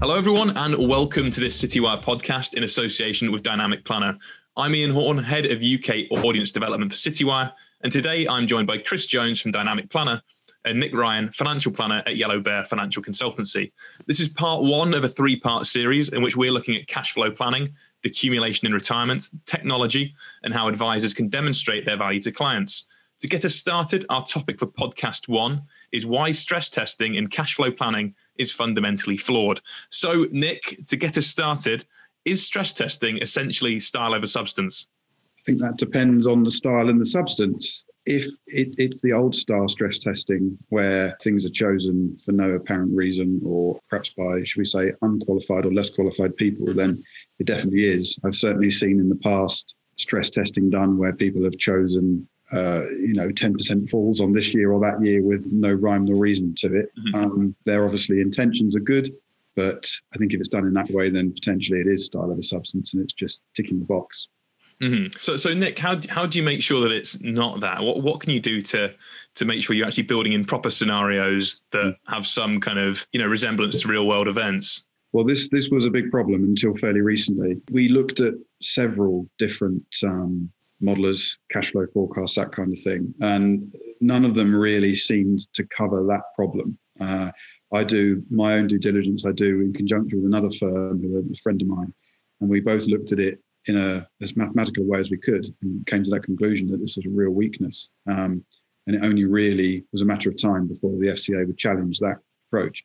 Hello, everyone, and welcome to this Citywire podcast in association with Dynamic Planner. I'm Ian Horn, head of UK audience development for Citywire, and today I'm joined by Chris Jones from Dynamic Planner and Nick Ryan, financial planner at Yellow Bear Financial Consultancy. This is part one of a three part series in which we're looking at cash flow planning, the accumulation in retirement, technology, and how advisors can demonstrate their value to clients. To get us started, our topic for podcast one is why stress testing in cash flow planning is fundamentally flawed. So, Nick, to get us started, is stress testing essentially style over substance? I think that depends on the style and the substance if it, it's the old style stress testing where things are chosen for no apparent reason or perhaps by should we say unqualified or less qualified people then it definitely is i've certainly seen in the past stress testing done where people have chosen uh, you know 10% falls on this year or that year with no rhyme nor reason to it mm-hmm. um, their obviously intentions are good but i think if it's done in that way then potentially it is style of a substance and it's just ticking the box Mm-hmm. So, so Nick, how how do you make sure that it's not that? What what can you do to to make sure you're actually building in proper scenarios that have some kind of you know resemblance to real world events? Well, this this was a big problem until fairly recently. We looked at several different um, modelers, cash flow forecasts, that kind of thing, and none of them really seemed to cover that problem. Uh, I do my own due diligence. I do in conjunction with another firm, a friend of mine, and we both looked at it in a as mathematical way as we could and came to that conclusion that this was a real weakness. Um, and it only really was a matter of time before the FCA would challenge that approach.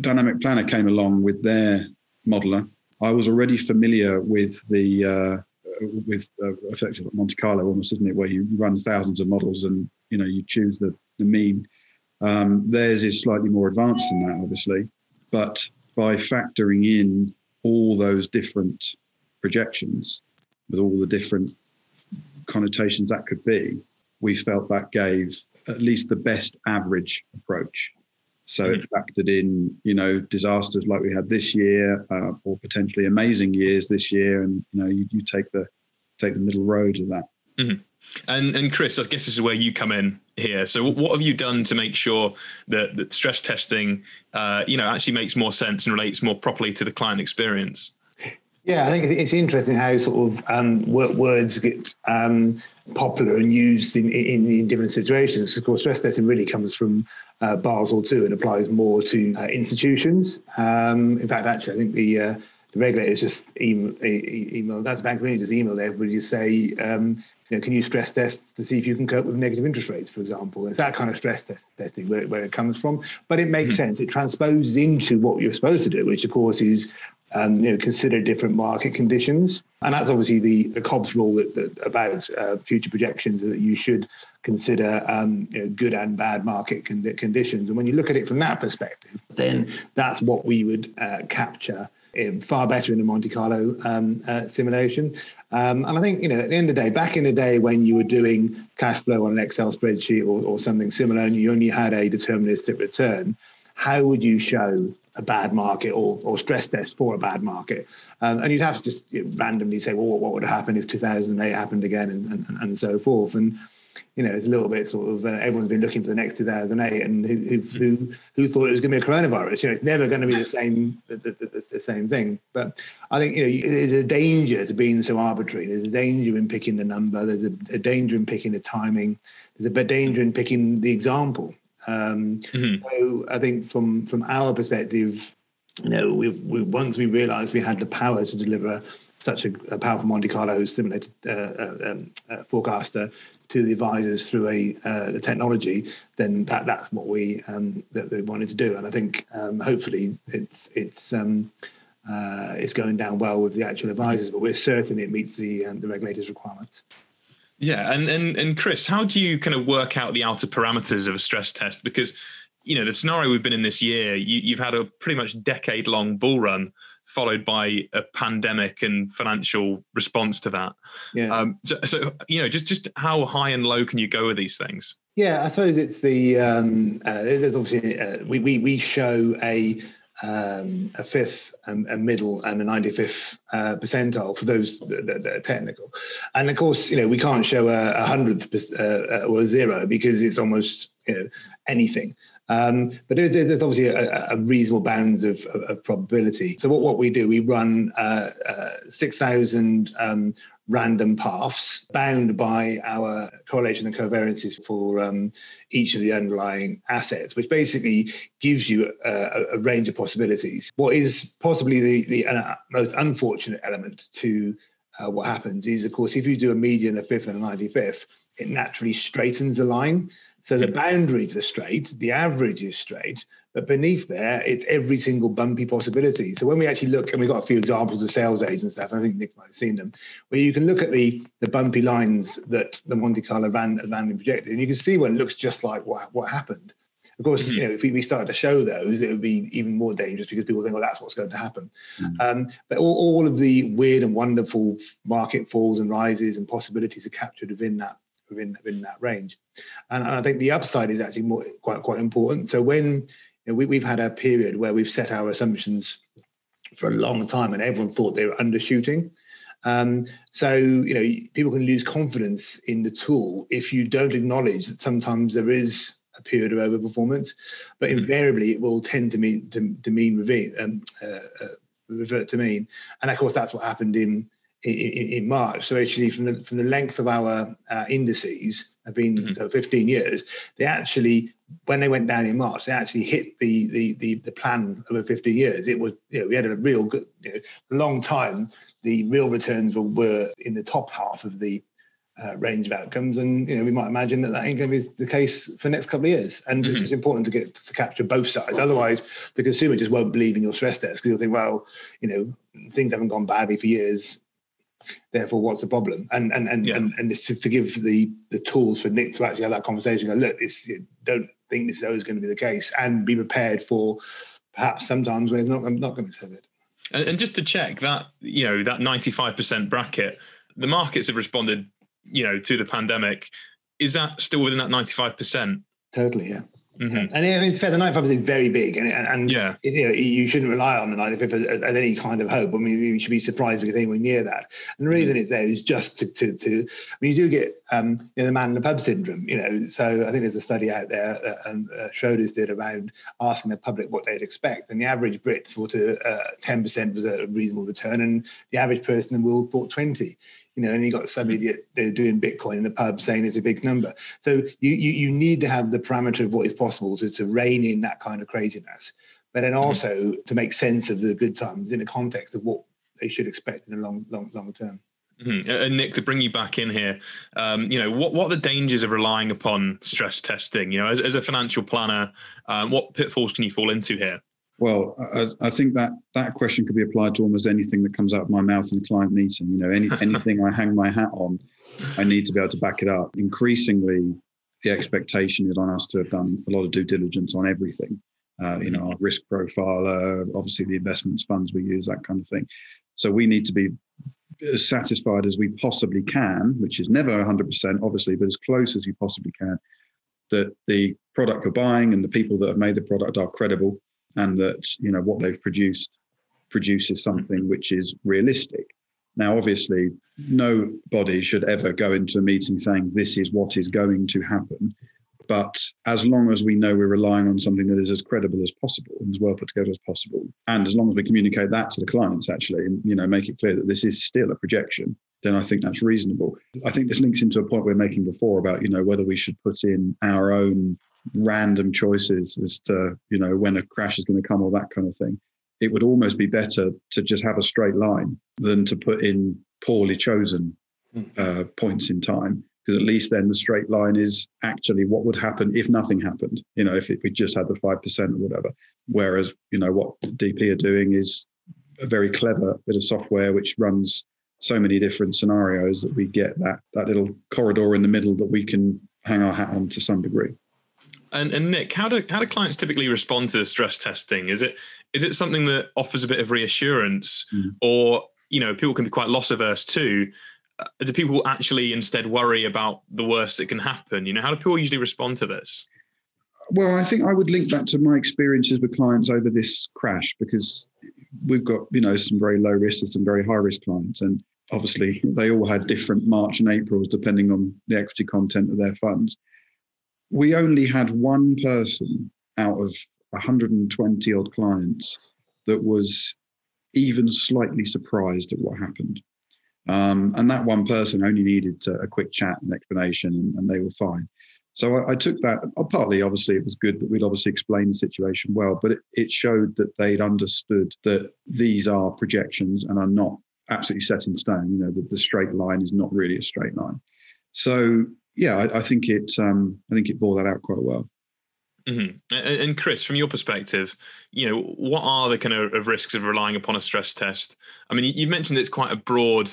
Dynamic Planner came along with their modeler. I was already familiar with the uh, with uh, effectively Monte Carlo almost, isn't it, where you run thousands of models and you know you choose the the mean. Um, theirs is slightly more advanced than that, obviously, but by factoring in all those different projections with all the different connotations that could be, we felt that gave at least the best average approach. So it mm-hmm. factored in, you know, disasters like we had this year, uh, or potentially amazing years this year, and you know, you, you take the take the middle road of that. Mm-hmm. And and Chris, I guess this is where you come in here. So what have you done to make sure that, that stress testing, uh, you know, actually makes more sense and relates more properly to the client experience? Yeah, I think it's interesting how sort of um, words get um, popular and used in, in, in, different situations. Of course, stress testing really comes from uh, Basel II and applies more to uh, institutions. Um, in fact, actually, I think the uh, the regulators just email, email that's Bank of England just emailed everybody to say, um, you know, can you stress test to see if you can cope with negative interest rates, for example? It's that kind of stress test testing where, where it comes from. But it makes mm-hmm. sense. It transposes into what you're supposed to do, which of course is um, you know, consider different market conditions. And that's obviously the, the COBS rule that, that about uh, future projections that you should consider um, you know, good and bad market con- conditions. And when you look at it from that perspective, then that's what we would uh, capture in, far better in the Monte Carlo um, uh, simulation. Um, and I think, you know, at the end of the day, back in the day when you were doing cash flow on an Excel spreadsheet or, or something similar and you only had a deterministic return, how would you show a bad market or, or stress test for a bad market. Um, and you'd have to just randomly say, well, what would happen if 2008 happened again and, and, and so forth. And, you know, it's a little bit sort of uh, everyone's been looking for the next 2008 and who, who, who, who thought it was going to be a coronavirus. You know, it's never going to be the same, the, the, the, the, same thing. But I think, you know, there's a danger to being so arbitrary. There's a danger in picking the number. There's a, a danger in picking the timing. There's a bit danger in picking the example. Um, mm-hmm. So I think from from our perspective, you know, we we once we realised we had the power to deliver such a, a powerful Monte Carlo simulated uh, uh, um, uh, forecaster to the advisors through a uh, the technology, then that that's what we um, that we wanted to do, and I think um, hopefully it's it's. Um, uh, it's going down well with the actual advisors, but we're certain it meets the um, the regulators' requirements. Yeah, and and and Chris, how do you kind of work out the outer parameters of a stress test? Because you know the scenario we've been in this year, you, have had a pretty much decade long bull run, followed by a pandemic and financial response to that. Yeah. Um, so, so you know, just just how high and low can you go with these things? Yeah, I suppose it's the um, uh, there's obviously uh, we we we show a um, a fifth, a middle, and a 95th uh, percentile for those that, that, are technical. And of course, you know, we can't show a, a hundredth uh, uh, or zero because it's almost you know anything. Um, but there, there's obviously a, a reasonable bounds of, of, of, probability. So what, what we do, we run uh, uh, 6,000 um, random paths bound by our correlation and covariances for um, each of the underlying assets, which basically gives you a, a range of possibilities. What is possibly the, the uh, most unfortunate element to uh, what happens is, of course, if you do a median, a fifth, and a 95th, it naturally straightens the line. So the boundaries are straight, the average is straight, but beneath there, it's every single bumpy possibility. So when we actually look, and we've got a few examples of sales aids and stuff, I think Nick might have seen them, where you can look at the the bumpy lines that the Monte Carlo ran, randomly projected, and you can see one looks just like what, what happened. Of course, mm-hmm. you know, if we, we started to show those, it would be even more dangerous because people think, well, that's what's going to happen. Mm-hmm. Um, but all, all of the weird and wonderful market falls and rises and possibilities are captured within that within within that range. And, and I think the upside is actually more quite quite important. So when you know, we, we've had a period where we've set our assumptions for a long time, and everyone thought they were undershooting. Um, so you know people can lose confidence in the tool if you don't acknowledge that sometimes there is a period of overperformance, but mm-hmm. invariably it will tend to mean to, to mean revert, um, uh, uh, revert to mean, and of course that's what happened in in, in, March. So actually, from the from the length of our uh, indices have been mm-hmm. so 15 years, they actually when they went down in March, they actually hit the the the, the plan over 50 years. It was you know, we had a real good you know, long time. The real returns were, were in the top half of the uh, range of outcomes, and you know we might imagine that that ain't going to be the case for the next couple of years. And mm-hmm. it's important to get to capture both sides. Otherwise, the consumer just won't believe in your stress test because you'll think, well, you know, things haven't gone badly for years therefore what's the problem? And and and yeah. and, and this to, to, give the the tools for nick to actually have that conversation go, look this don't think this is always going to be the case and be prepared for perhaps sometimes where it's not, not going to have it and, and just to check that you know that 95% bracket the markets have responded you know to the pandemic. Is that still within that 95% totally yeah Mm-hmm. And I mean, it's fair. The 95 is very big, and and, yeah. you know you shouldn't rely on the 95 as, as, any kind of hope. I mean, you should be surprised if anywhere near that. And the reason mm-hmm. it's there is just to to, to I mean, you do get um, you know the man in the pub syndrome. You know, so I think there's a study out there that um, uh, Schroders did around asking the public what they'd expect, and the average Brit thought a uh, 10% was a reasonable return, and the average person in the world thought 20 you know, and you got some idiot doing Bitcoin in the pub saying it's a big number. So you, you you need to have the parameter of what is possible to, to rein in that kind of craziness, but then mm-hmm. also mm-hmm. to make sense of the good times in the context of what they should expect in the long long long term. Mm-hmm. And Nick, to bring you back in here, um, you know, what what are the dangers of relying upon stress testing? You know, as, as a financial planner, um, what pitfalls can you fall into here? Well, I, I, think that that question could be applied to almost anything that comes out of my mouth in a client meeting. You know, any anything I hang my hat on, I need to be able to back it up. Increasingly, the expectation is on us to have done a lot of due diligence on everything. Uh, you know, our risk profile, uh, obviously the investments funds we use, that kind of thing. So we need to be as satisfied as we possibly can, which is never 100%, obviously, but as close as we possibly can, that the product you're buying and the people that have made the product are credible and that you know what they've produced produces something which is realistic. Now, obviously, nobody should ever go into a meeting saying this is what is going to happen. But as long as we know we're relying on something that is as credible as possible and as well put together as possible, and as long as we communicate that to the clients, actually, and you know, make it clear that this is still a projection, then I think that's reasonable. I think this links into a point we are making before about you know whether we should put in our own random choices as to you know when a crash is going to come or that kind of thing it would almost be better to just have a straight line than to put in poorly chosen hmm. uh, points in time because at least then the straight line is actually what would happen if nothing happened you know if it, we just had the 5% or whatever whereas you know what dp are doing is a very clever bit of software which runs so many different scenarios that we get that that little corridor in the middle that we can hang our hat on to some degree and, and Nick, how do how do clients typically respond to the stress testing? Is it is it something that offers a bit of reassurance, mm. or you know, people can be quite loss averse too? Uh, do people actually instead worry about the worst that can happen? You know, how do people usually respond to this? Well, I think I would link that to my experiences with clients over this crash because we've got you know some very low risk and some very high risk clients, and obviously they all had different March and Aprils depending on the equity content of their funds we only had one person out of 120 odd clients that was even slightly surprised at what happened. Um, and that one person only needed uh, a quick chat and explanation, and, and they were fine. So I, I, took that. Uh, partly, obviously, it was good that we'd obviously explained the situation well, but it, it showed that they'd understood that these are projections and are not absolutely set in stone. You know, that the straight line is not really a straight line. So yeah, I, I think it. Um, I think it bore that out quite well. Mm-hmm. And Chris, from your perspective, you know, what are the kind of risks of relying upon a stress test? I mean, you mentioned it's quite a broad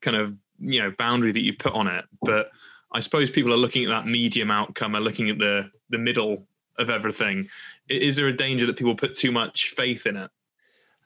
kind of you know boundary that you put on it, but I suppose people are looking at that medium outcome, are looking at the the middle of everything. Is there a danger that people put too much faith in it?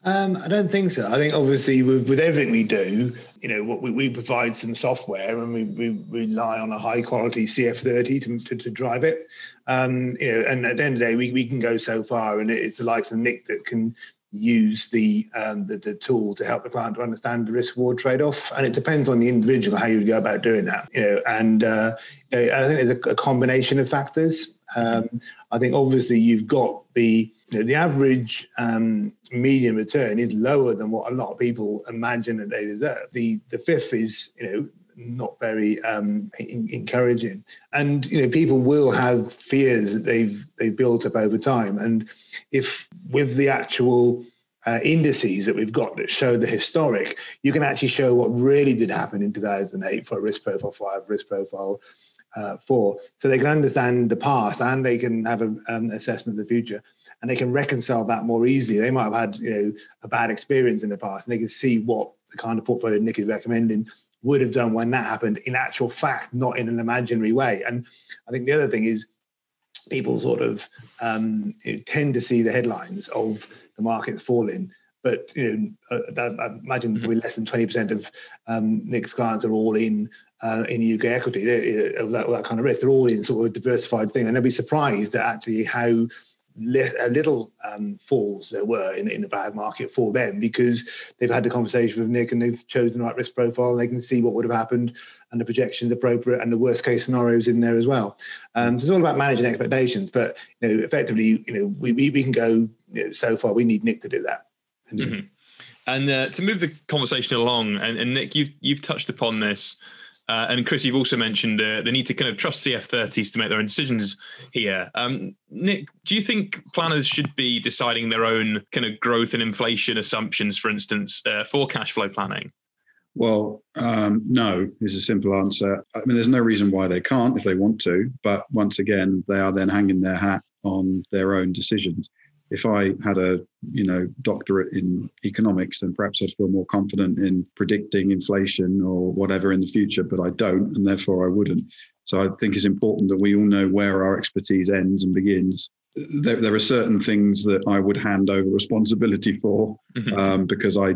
Um, I don't think so. I think obviously with, with everything we do, you know, what we, we provide some software and we, we rely on a high quality CF30 to, to, to drive it. Um, you know, and at the end of the day, we, we can go so far and it's the likes of Nick that can use the, um, the, the tool to help the client to understand the risk reward trade off. And it depends on the individual how you go about doing that. You know, and uh, you know, I think there's a, a combination of factors. Um, I think obviously you've got the you know, the average um, median return is lower than what a lot of people imagine that they deserve. The the fifth is you know not very um, in, encouraging, and you know people will have fears that they've they've built up over time, and if with the actual uh, indices that we've got that show the historic, you can actually show what really did happen in 2008 for risk profile five, risk profile uh, four, so they can understand the past and they can have an um, assessment of the future and they can reconcile that more easily. They might have had you know a bad experience in the past, and they can see what the kind of portfolio Nick is recommending would have done when that happened. In actual fact, not in an imaginary way. And I think the other thing is people sort of um, you know, tend to see the headlines of the markets falling. But you know, uh, I imagine probably less than twenty percent of um, Nick's clients are all in uh, in UK equity. They, that, that kind of risk, they're all in sort of a diversified thing, and they'll be surprised at actually how li- little um, falls there were in, in a bad market for them because they've had the conversation with Nick and they've chosen the right risk profile and they can see what would have happened and the projections appropriate and the worst case scenarios in there as well. Um, so it's all about managing expectations, but you know, effectively, you know, we, we, we can go you know, so far. We need Nick to do that. Mm-hmm. And uh, to move the conversation along, and, and Nick, you've you've touched upon this uh, and Chris, you've also mentioned the, the need to kind of trust CF30s to make their own decisions here. Um, Nick, do you think planners should be deciding their own kind of growth and inflation assumptions, for instance, uh, for cash flow planning? Well, um, no is a simple answer. I mean, there's no reason why they can't if they want to, but once again, they are then hanging their hat on their own decisions if I had a you know doctorate in economics, then perhaps I'd feel more confident in predicting inflation or whatever in the future. But I don't, and therefore I wouldn't. So I think it's important that we all know where our expertise ends and begins. There, there are certain things that I would hand over responsibility for mm-hmm. um, because I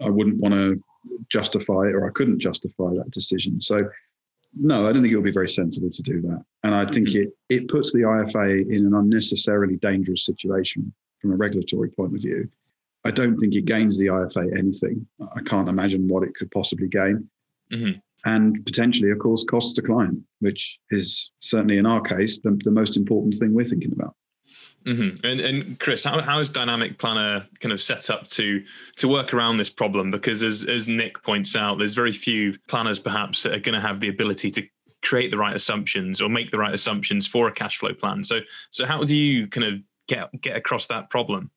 I wouldn't want to justify it or I couldn't justify that decision. So no, I don't think it would be very sensible to do that. And I think mm-hmm. it it puts the IFA in an unnecessarily dangerous situation from a regulatory point of view. I don't think it gains the IFA anything. I can't imagine what it could possibly gain. Mm-hmm. And potentially, of course, costs to client, which is certainly in our case the, the most important thing we're thinking about. Mm-hmm. And, and Chris, how, how is Dynamic Planner kind of set up to to work around this problem? Because as as Nick points out, there's very few planners perhaps that are going to have the ability to create the right assumptions or make the right assumptions for a cash flow plan. So so how do you kind of get get across that problem?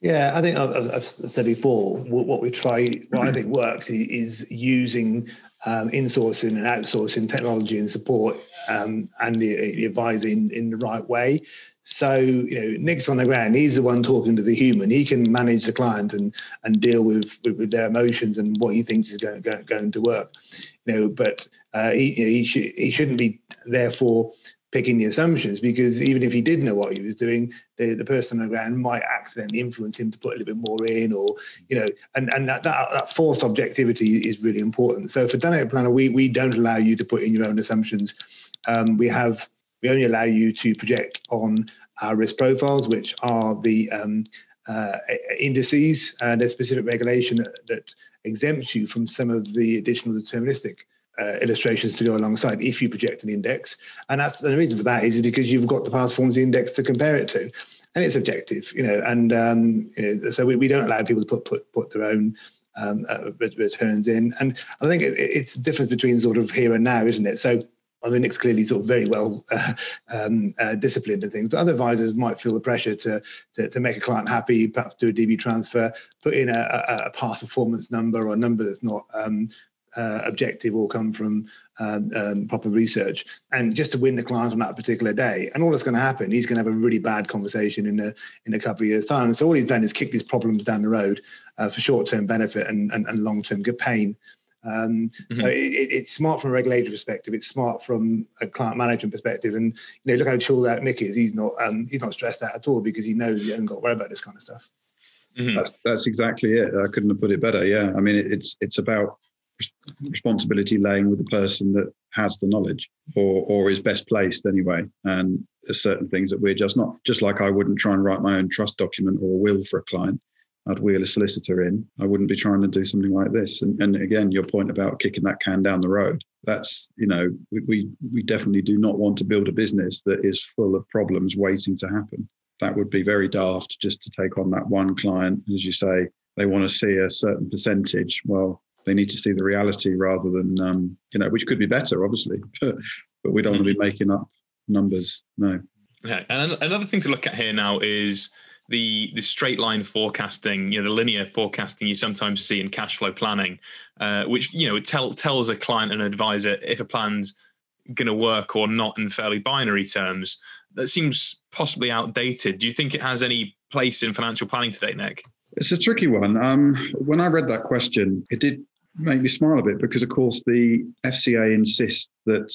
Yeah, I think I've, I've said before. What we try, what I think works, is using um, insourcing and outsourcing technology and support um, and the, the advising in the right way. So, you know, Nick's on the ground. He's the one talking to the human. He can manage the client and and deal with with, with their emotions and what he thinks is going going, going to work. You know, but uh, he he, sh- he shouldn't be therefore picking the assumptions because even if he did know what he was doing, the, the person on the ground might accidentally influence him to put a little bit more in, or you know, and and that that, that forced objectivity is really important. So for Dynamic Planner, we we don't allow you to put in your own assumptions. Um, we have we only allow you to project on our risk profiles, which are the um, uh, indices. and there's specific regulation that, that, exempts you from some of the additional deterministic uh, illustrations to go alongside if you project an index. And that's the reason for that is because you've got the past performance index to compare it to. And it's objective, you know, and um, you know, so we, we don't allow people to put put put their own um, uh, returns in. And I think it, it's the difference between sort of here and now, isn't it? So I mean, Nick's clearly sort of very well uh, um, uh, disciplined and things, but other advisors might feel the pressure to, to, to make a client happy, perhaps do a DB transfer, put in a, a, a past performance number or a number that's not um, uh, objective or come from um, um, proper research, and just to win the client on that particular day. And all that's going to happen, he's going to have a really bad conversation in a in a couple of years' time. So all he's done is kick these problems down the road uh, for short-term benefit and, and, and long-term good pain. Um, mm-hmm. So it, it's smart from a regulatory perspective. It's smart from a client management perspective. And you know, look how chilled out Nick is. He's not um, he's not stressed out at all because he knows he hasn't got to worry about this kind of stuff. Mm-hmm. That's, that's exactly it. I couldn't have put it better. Yeah, I mean, it, it's it's about responsibility laying with the person that has the knowledge or or is best placed anyway. And there's certain things that we're just not. Just like I wouldn't try and write my own trust document or will for a client. I'd wheel a solicitor in. I wouldn't be trying to do something like this. And, and again, your point about kicking that can down the road. That's you know we, we we definitely do not want to build a business that is full of problems waiting to happen. That would be very daft just to take on that one client. As you say, they want to see a certain percentage. Well, they need to see the reality rather than um, you know, which could be better, obviously, but, but we don't want to be making up numbers. No. Yeah, and another thing to look at here now is the the straight line forecasting, you know, the linear forecasting you sometimes see in cash flow planning, uh, which you know tell, tells a client and advisor if a plan's going to work or not in fairly binary terms. That seems possibly outdated. Do you think it has any place in financial planning today, Nick? It's a tricky one. Um, when I read that question, it did make me smile a bit because, of course, the FCA insists that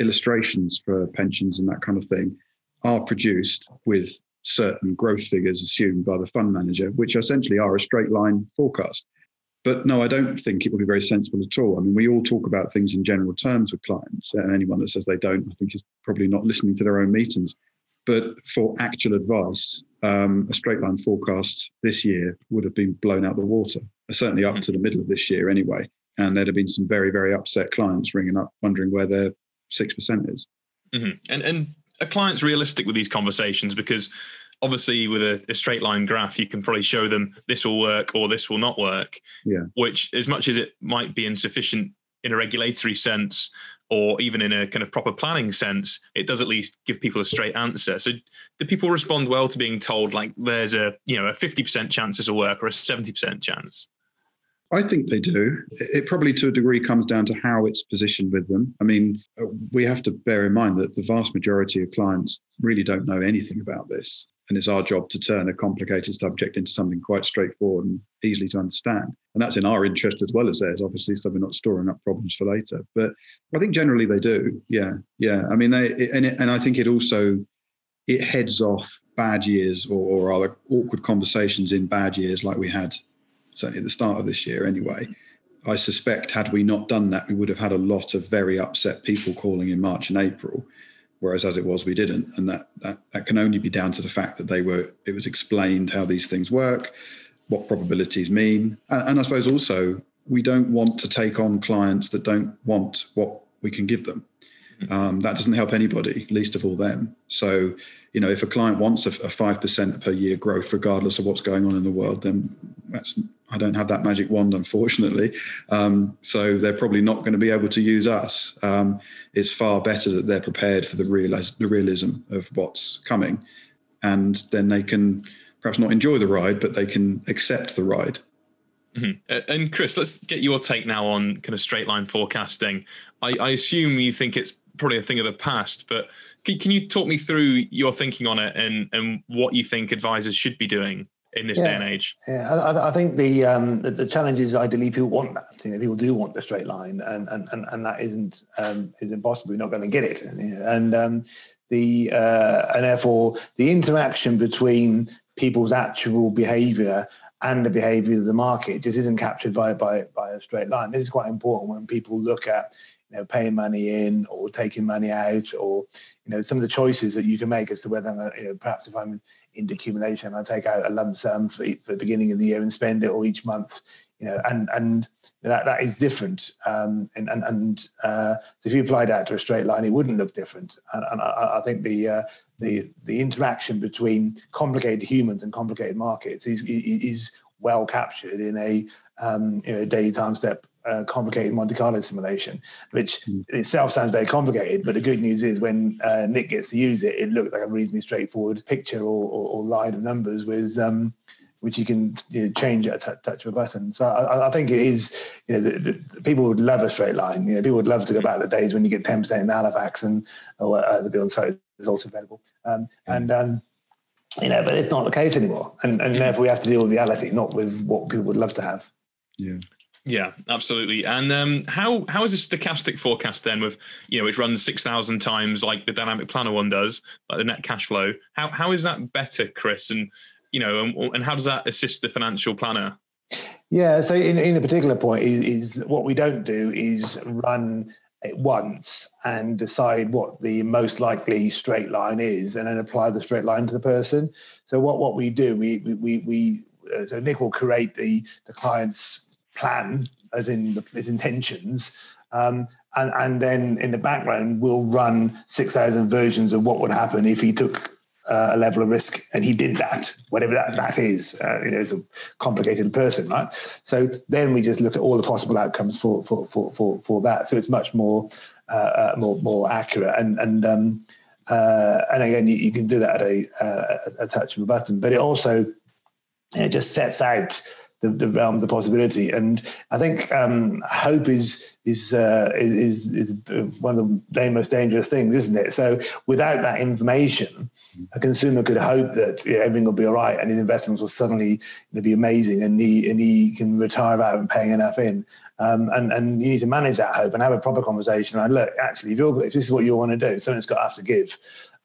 illustrations for pensions and that kind of thing are produced with certain growth figures assumed by the fund manager, which essentially are a straight line forecast. But no, I don't think it would be very sensible at all. I mean, we all talk about things in general terms with clients, and anyone that says they don't, I think, is probably not listening to their own meetings. But for actual advice, um, a straight line forecast this year would have been blown out the water, certainly up to the middle of this year anyway. And there'd have been some very, very upset clients ringing up, wondering where their 6% is. Mm-hmm. And, and a client's realistic with these conversations because obviously with a, a, straight line graph you can probably show them this will work or this will not work yeah. which as much as it might be insufficient in a regulatory sense or even in a kind of proper planning sense it does at least give people a straight answer. So do people respond well to being told like there's a you know a 50% chance this will work or a 70% chance I think they do. It probably to a degree comes down to how it's positioned with them. I mean, uh, we have to bear in mind that the vast majority of clients really don't know anything about this. And it's our job to turn a complicated subject into something quite straightforward and easily to understand. And that's in our interest as well as theirs, obviously, so we're not storing up problems for later. But I think generally they do. Yeah. Yeah. I mean, they, and, it, and I think it also, it heads off bad years or, or other awkward conversations in bad years like we had certainly at the start of this year anyway. I suspect had we not done that, we would have had a lot of very upset people calling in March and April. Whereas as it was, we didn't, and that that that can only be down to the fact that they were. It was explained how these things work, what probabilities mean, and, and I suppose also we don't want to take on clients that don't want what we can give them. Um, that doesn't help anybody, least of all them. So, you know, if a client wants a five percent per year growth, regardless of what's going on in the world, then that's I don't have that magic wand, unfortunately. Um, so they're probably not going to be able to use us. Um, it's far better that they're prepared for the, the realism of what's coming, and then they can perhaps not enjoy the ride, but they can accept the ride. Mm-hmm. And Chris, let's get your take now on kind of straight line forecasting. I, I assume you think it's probably a thing of the past, but can, can, you talk me through your thinking on it and, and what you think advisors should be doing in this yeah, day and age? Yeah, I, I think the, um, the, the challenge is ideally people want that. You know, people do want the straight line, and and and, and that isn't um, is impossible. You're not going to get it, and um, the uh, and therefore the interaction between people's actual behaviour and the behaviour of the market just isn't captured by by by a straight line. This is quite important when people look at you know paying money in or taking money out or you know some of the choices that you can make as to whether you know, perhaps if I'm in accumulation, I take out a lump sum for, for the beginning of the year and spend it, or each month, you know, and and that that is different. Um, and and and uh, so if you applied that to a straight line, it wouldn't look different. And, and I, I think the uh, the the interaction between complicated humans and complicated markets is is well captured in a um, you know, daily time step uh, complicated Monte Carlo simulation, which mm. in itself sounds very complicated. But the good news is when uh, Nick gets to use it, it looks like a reasonably straightforward picture or, or, or line of numbers with um, which you can you know, change at a t- touch of a button. So I, I think it is, you know, the, the, people would love a straight line. You know, people would love to go back to the days when you get 10% in Halifax and or, uh, the bill site is also available. Um, and, um, you know, but it's not the case anymore. And, and therefore we have to deal with reality, not with what people would love to have. Yeah. Yeah, absolutely. And um, how how is a stochastic forecast then with you know which runs six thousand times like the dynamic planner one does, like the net cash flow? How how is that better, Chris? And you know, and, and how does that assist the financial planner? Yeah, so in, in a particular point is, is what we don't do is run it once and decide what the most likely straight line is and then apply the straight line to the person. So what, what we do, we, we, we uh, so Nick will create the, the client's plan as in the, his intentions um, and, and then in the background, we'll run 6,000 versions of what would happen if he took uh, a level of risk, and he did that, whatever that, that is. Uh, you know, it's a complicated person, right? So then we just look at all the possible outcomes for for for for, for that. So it's much more uh, uh more more accurate, and and um, uh, and again, you, you, can do that at a, uh, a touch of a button. But it also it just sets out the, the realms of possibility. And I think um, hope is is, uh, is is one of the most dangerous things, isn't it? So without that information, a consumer could hope that everything will be all right and his investments will suddenly be amazing, and he and he can retire without paying enough in. Um, and and you need to manage that hope and have a proper conversation. And look, actually, if if this is what you want to do, something's got to have to give.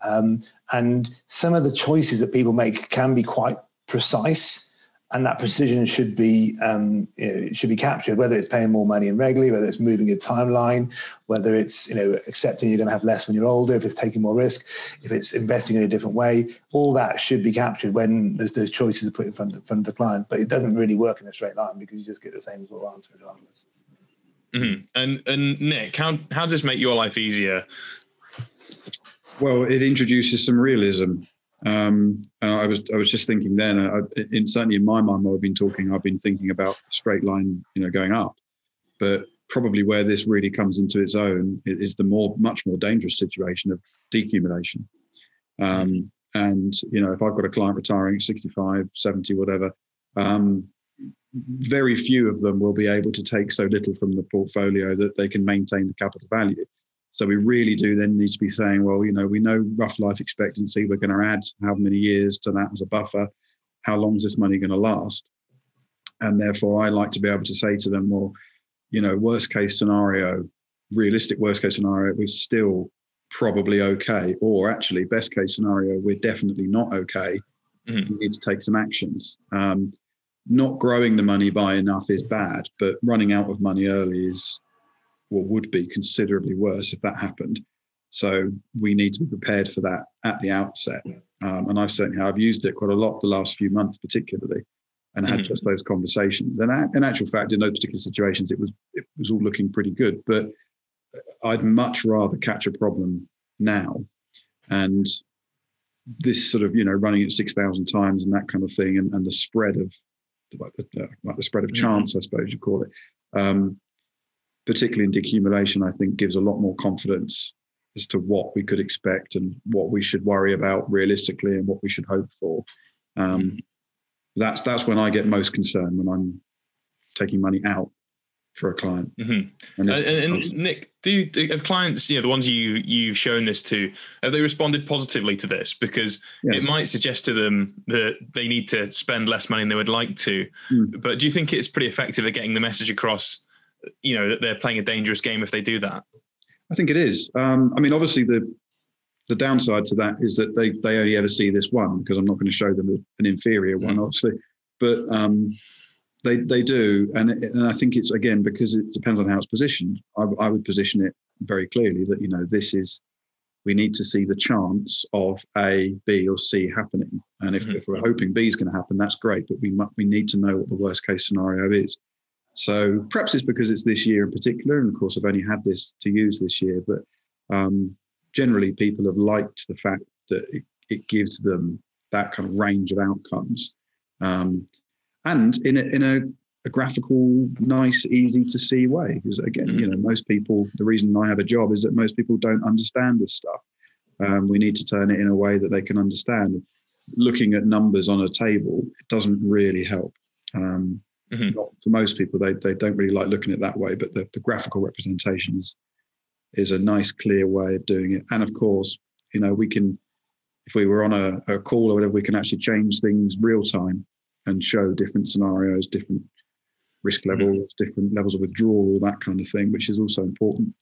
Um, and some of the choices that people make can be quite precise and that precision should be um, should be captured. Whether it's paying more money in regularly, whether it's moving a timeline, whether it's you know accepting you're going to have less when you're older, if it's taking more risk, if it's investing in a different way, all that should be captured when those choices are put in front of, front of the client. But it doesn't really work in a straight line because you just get the same sort of answer regardless. Mm-hmm. And and Nick, how how does this make your life easier? Well, it introduces some realism um, I was I was just thinking then, uh, in, certainly in my mind, while I've been talking, I've been thinking about straight line, you know, going up. But probably where this really comes into its own is the more much more dangerous situation of decumulation. Um, and you know, if I've got a client retiring at 65, 70, whatever, um, very few of them will be able to take so little from the portfolio that they can maintain the capital value. So we really do then need to be saying, well, you know, we know rough life expectancy. We're going to add how many years to that as a buffer. How long is this money going to last? And therefore, I like to be able to say to them, well, you know, worst case scenario, realistic worst case scenario, we're still probably okay. Or actually, best case scenario, we're definitely not okay. Mm-hmm. We need to take some actions. Um, not growing the money by enough is bad, but running out of money early is what would be considerably worse if that happened. So we need to be prepared for that at the outset. Um, and I've certainly I've used it quite a lot the last few months, particularly, and had mm-hmm. just those conversations. And in actual fact, in those particular situations, it was it was all looking pretty good. But I'd much rather catch a problem now, and this sort of you know running it six thousand times and that kind of thing, and, and the spread of like the, uh, like the spread of mm-hmm. chance, I suppose you call it. Um, particularly in decumulation, I think gives a lot more confidence as to what we could expect and what we should worry about realistically and what we should hope for. Um, mm-hmm. that's that's when I get most concerned when I'm taking money out for a client. Mm-hmm. And, uh, and, and, Nick, do, do have clients, you know, the ones you you've shown this to, have they responded positively to this? Because yeah. it might suggest to them that they need to spend less money than they would like to. Mm. But do you think it's pretty effective at getting the message across you know that they're playing a dangerous game if they do that. I think it is. Um, I mean, obviously the the downside to that is that they they only ever see this one because I'm not going to show them an inferior one, mm. obviously, but um, they they do, and and I think it's again because it depends on how it's positioned. I, I would position it very clearly that you know this is we need to see the chance of A, B, or C happening. And if, mm-hmm. if we're hoping B is going to happen, that's great. But we we need to know what the worst case scenario is. So perhaps it's because it's this year in particular, and of course I've only had this to use this year, but um, generally people have liked the fact that it, it, gives them that kind of range of outcomes, um, and in a, in a, a, graphical, nice, easy to see way. Because again, you know, most people, the reason I have a job is that most people don't understand this stuff. Um, we need to turn it in a way that they can understand. Looking at numbers on a table, it doesn't really help. Um, Mm-hmm. Not for most people, they, they don't really like looking at it that way, but the, the graphical representations is, a nice, clear way of doing it. And of course, you know, we can, if we were on a, a call or whatever, we can actually change things real time and show different scenarios, different risk mm-hmm. levels, mm-hmm. different levels of withdrawal, that kind of thing, which is also important.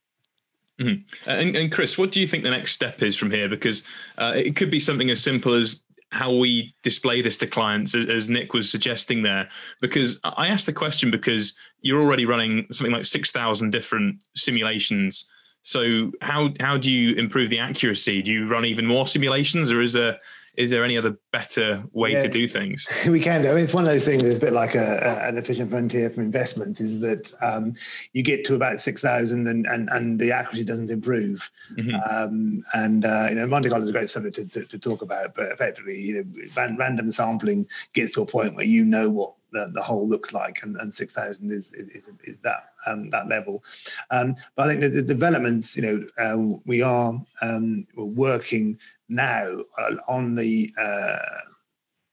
Mm-hmm. And, and, Chris, what do you think the next step is from here? Because uh, it could be something as simple as how we display this to clients, as, as, Nick was suggesting there. Because I asked the question because you're already running something like six thousand different simulations. So how how do you improve the accuracy? Do you run even more simulations, or is there is there any other better way yeah, to do things? We can do. I mean, it's one of those things. It's a bit like a, a, an efficient frontier for investments. Is that um, you get to about six thousand, and, and and the accuracy doesn't improve. Mm-hmm. Um, and uh, you know, Monte Carlo is a great subject to, to, to, talk about, but effectively, you know, random sampling gets to a point where you know what the, the whole looks like, and, and six thousand is, is is that um, that level. Um, but I think the, the developments, you know, uh, we are um, working now uh, on the uh,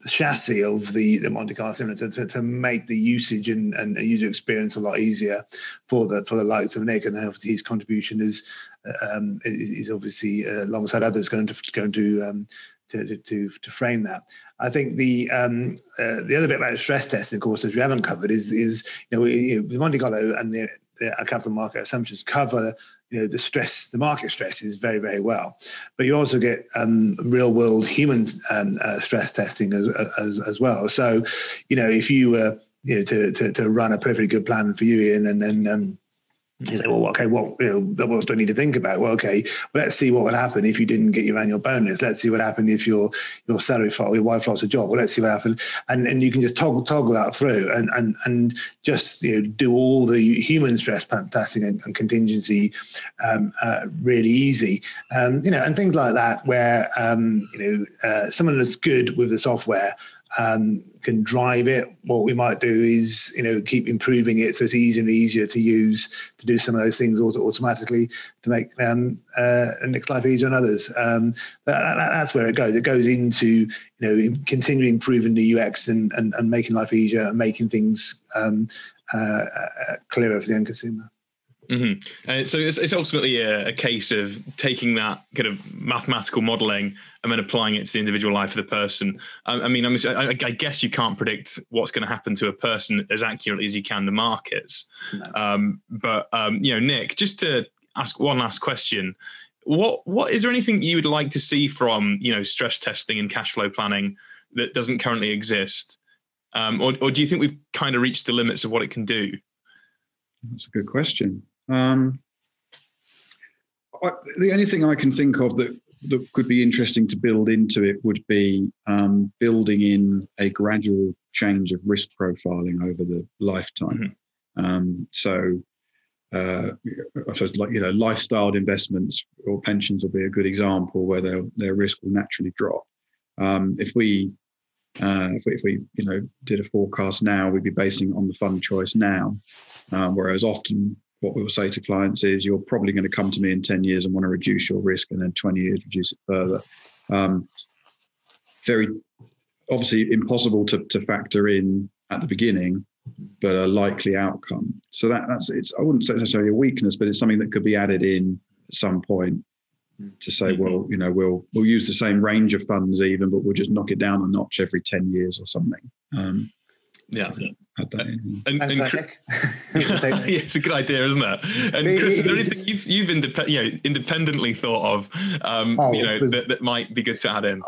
chassis of the, the Monte Carlo simulator to, to make the usage and, and user experience a lot easier for the for the likes of Nick and his contribution is uh, um, is, is, obviously uh, alongside others going to going to, um, to, to to frame that. I think the um, uh, the other bit about stress testing, of course, as we haven't covered, is is you know, know Monte Carlo and the, the capital market assumptions cover you know the stress the market stress is very very well. But you also get um, real world human um, uh, stress testing as, as, as well. So you know if you were you know to, to to run a perfectly good plan for you Ian and then um, you say, well, okay, what you know, what do I need to think about? Well, okay, well, let's see what would happen if you didn't get your annual bonus. Let's see what happened if your your salary fell, your wife lost a job. Well, let's see what happened, and and you can just toggle toggle that through, and and and just you know do all the human stress testing and, and contingency um, uh, really easy, um, you know, and things like that, where um, you know uh, someone that's good with the software um, can drive it. What we might do is, you know, keep improving it so it's easier and easier to use to do some of those things auto- automatically to make um, uh, Nick's life easier on others. Um, that, that, that's where it goes. It goes into, you know, continuing improving the UX and, and, and making life easier and making things um, uh, uh, clearer for the end consumer. Mm-hmm. Uh, so it's, it's ultimately a, a, case of taking that kind of mathematical modelling and then applying it to the individual life of the person. I, I mean, I, I, guess you can't predict what's going to happen to a person as accurately as you can the markets. No. Um, but um, you know, Nick, just to ask one last question: what what is there anything you would like to see from you know stress testing and cash flow planning that doesn't currently exist, um, or, or do you think we've kind of reached the limits of what it can do? That's a good question. Um, I, the only thing I can think of that that could be interesting to build into it would be um, building in a gradual change of risk profiling over the lifetime. Mm-hmm. Um, so, uh, I suppose like you know, lifestyle investments or pensions will be a good example where their their risk will naturally drop. Um, if we uh, if, we, if we you know did a forecast now, we'd be basing it on the fund choice now, um, whereas often what we will say to clients is you're probably going to come to me in 10 years and want to reduce your risk and then 20 years reduce it further. Um, very obviously impossible to, to factor in at the beginning but a likely outcome. So that that's it's i wouldn't say necessarily a weakness but it's something that could be added in at some point to say mm-hmm. well you know we'll we'll use the same range of funds even but we'll just knock it down a notch every 10 years or something. Um, yeah. And, and, and, and yeah, it's a good idea, isn't it? And Chris, is there anything you've, you've indep- you know, independently thought of, um, oh, you know, that, that might be good to add in?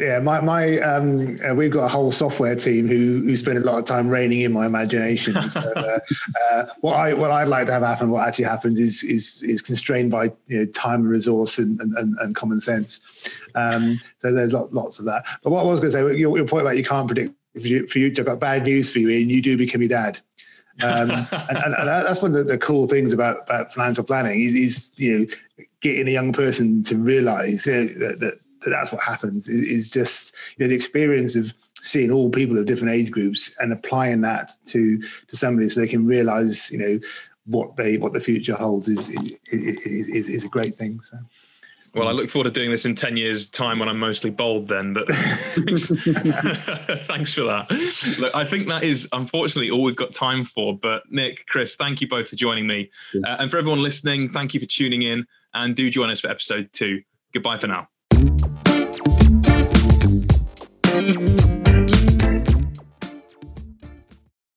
Yeah, my, my um, uh, we've got a whole software team who who spend a lot of time reining in my imagination. so, uh, uh, what I what I'd like to have happen, what actually happens, is is is constrained by you know, time and resource and, and, and common sense. Um, so there's lots of that. But what I was going to say, your, your point about you can't predict for you, for you to got bad news for you, and you do become your dad. Um, and, and, and, that's one of the, cool things about, about financial planning is, is, you know getting a young person to realise you know, that, that, that that's what happens is, is just you know the experience of seeing all people of different age groups and applying that to to somebody so they can realise you know what they what the future holds is is, is, is a great thing. So. Well, I look forward to doing this in 10 years' time when I'm mostly bald then, but thanks. thanks for that. Look, I think that is unfortunately all we've got time for. But Nick, Chris, thank you both for joining me. Uh, and for everyone listening, thank you for tuning in and do join us for episode two. Goodbye for now.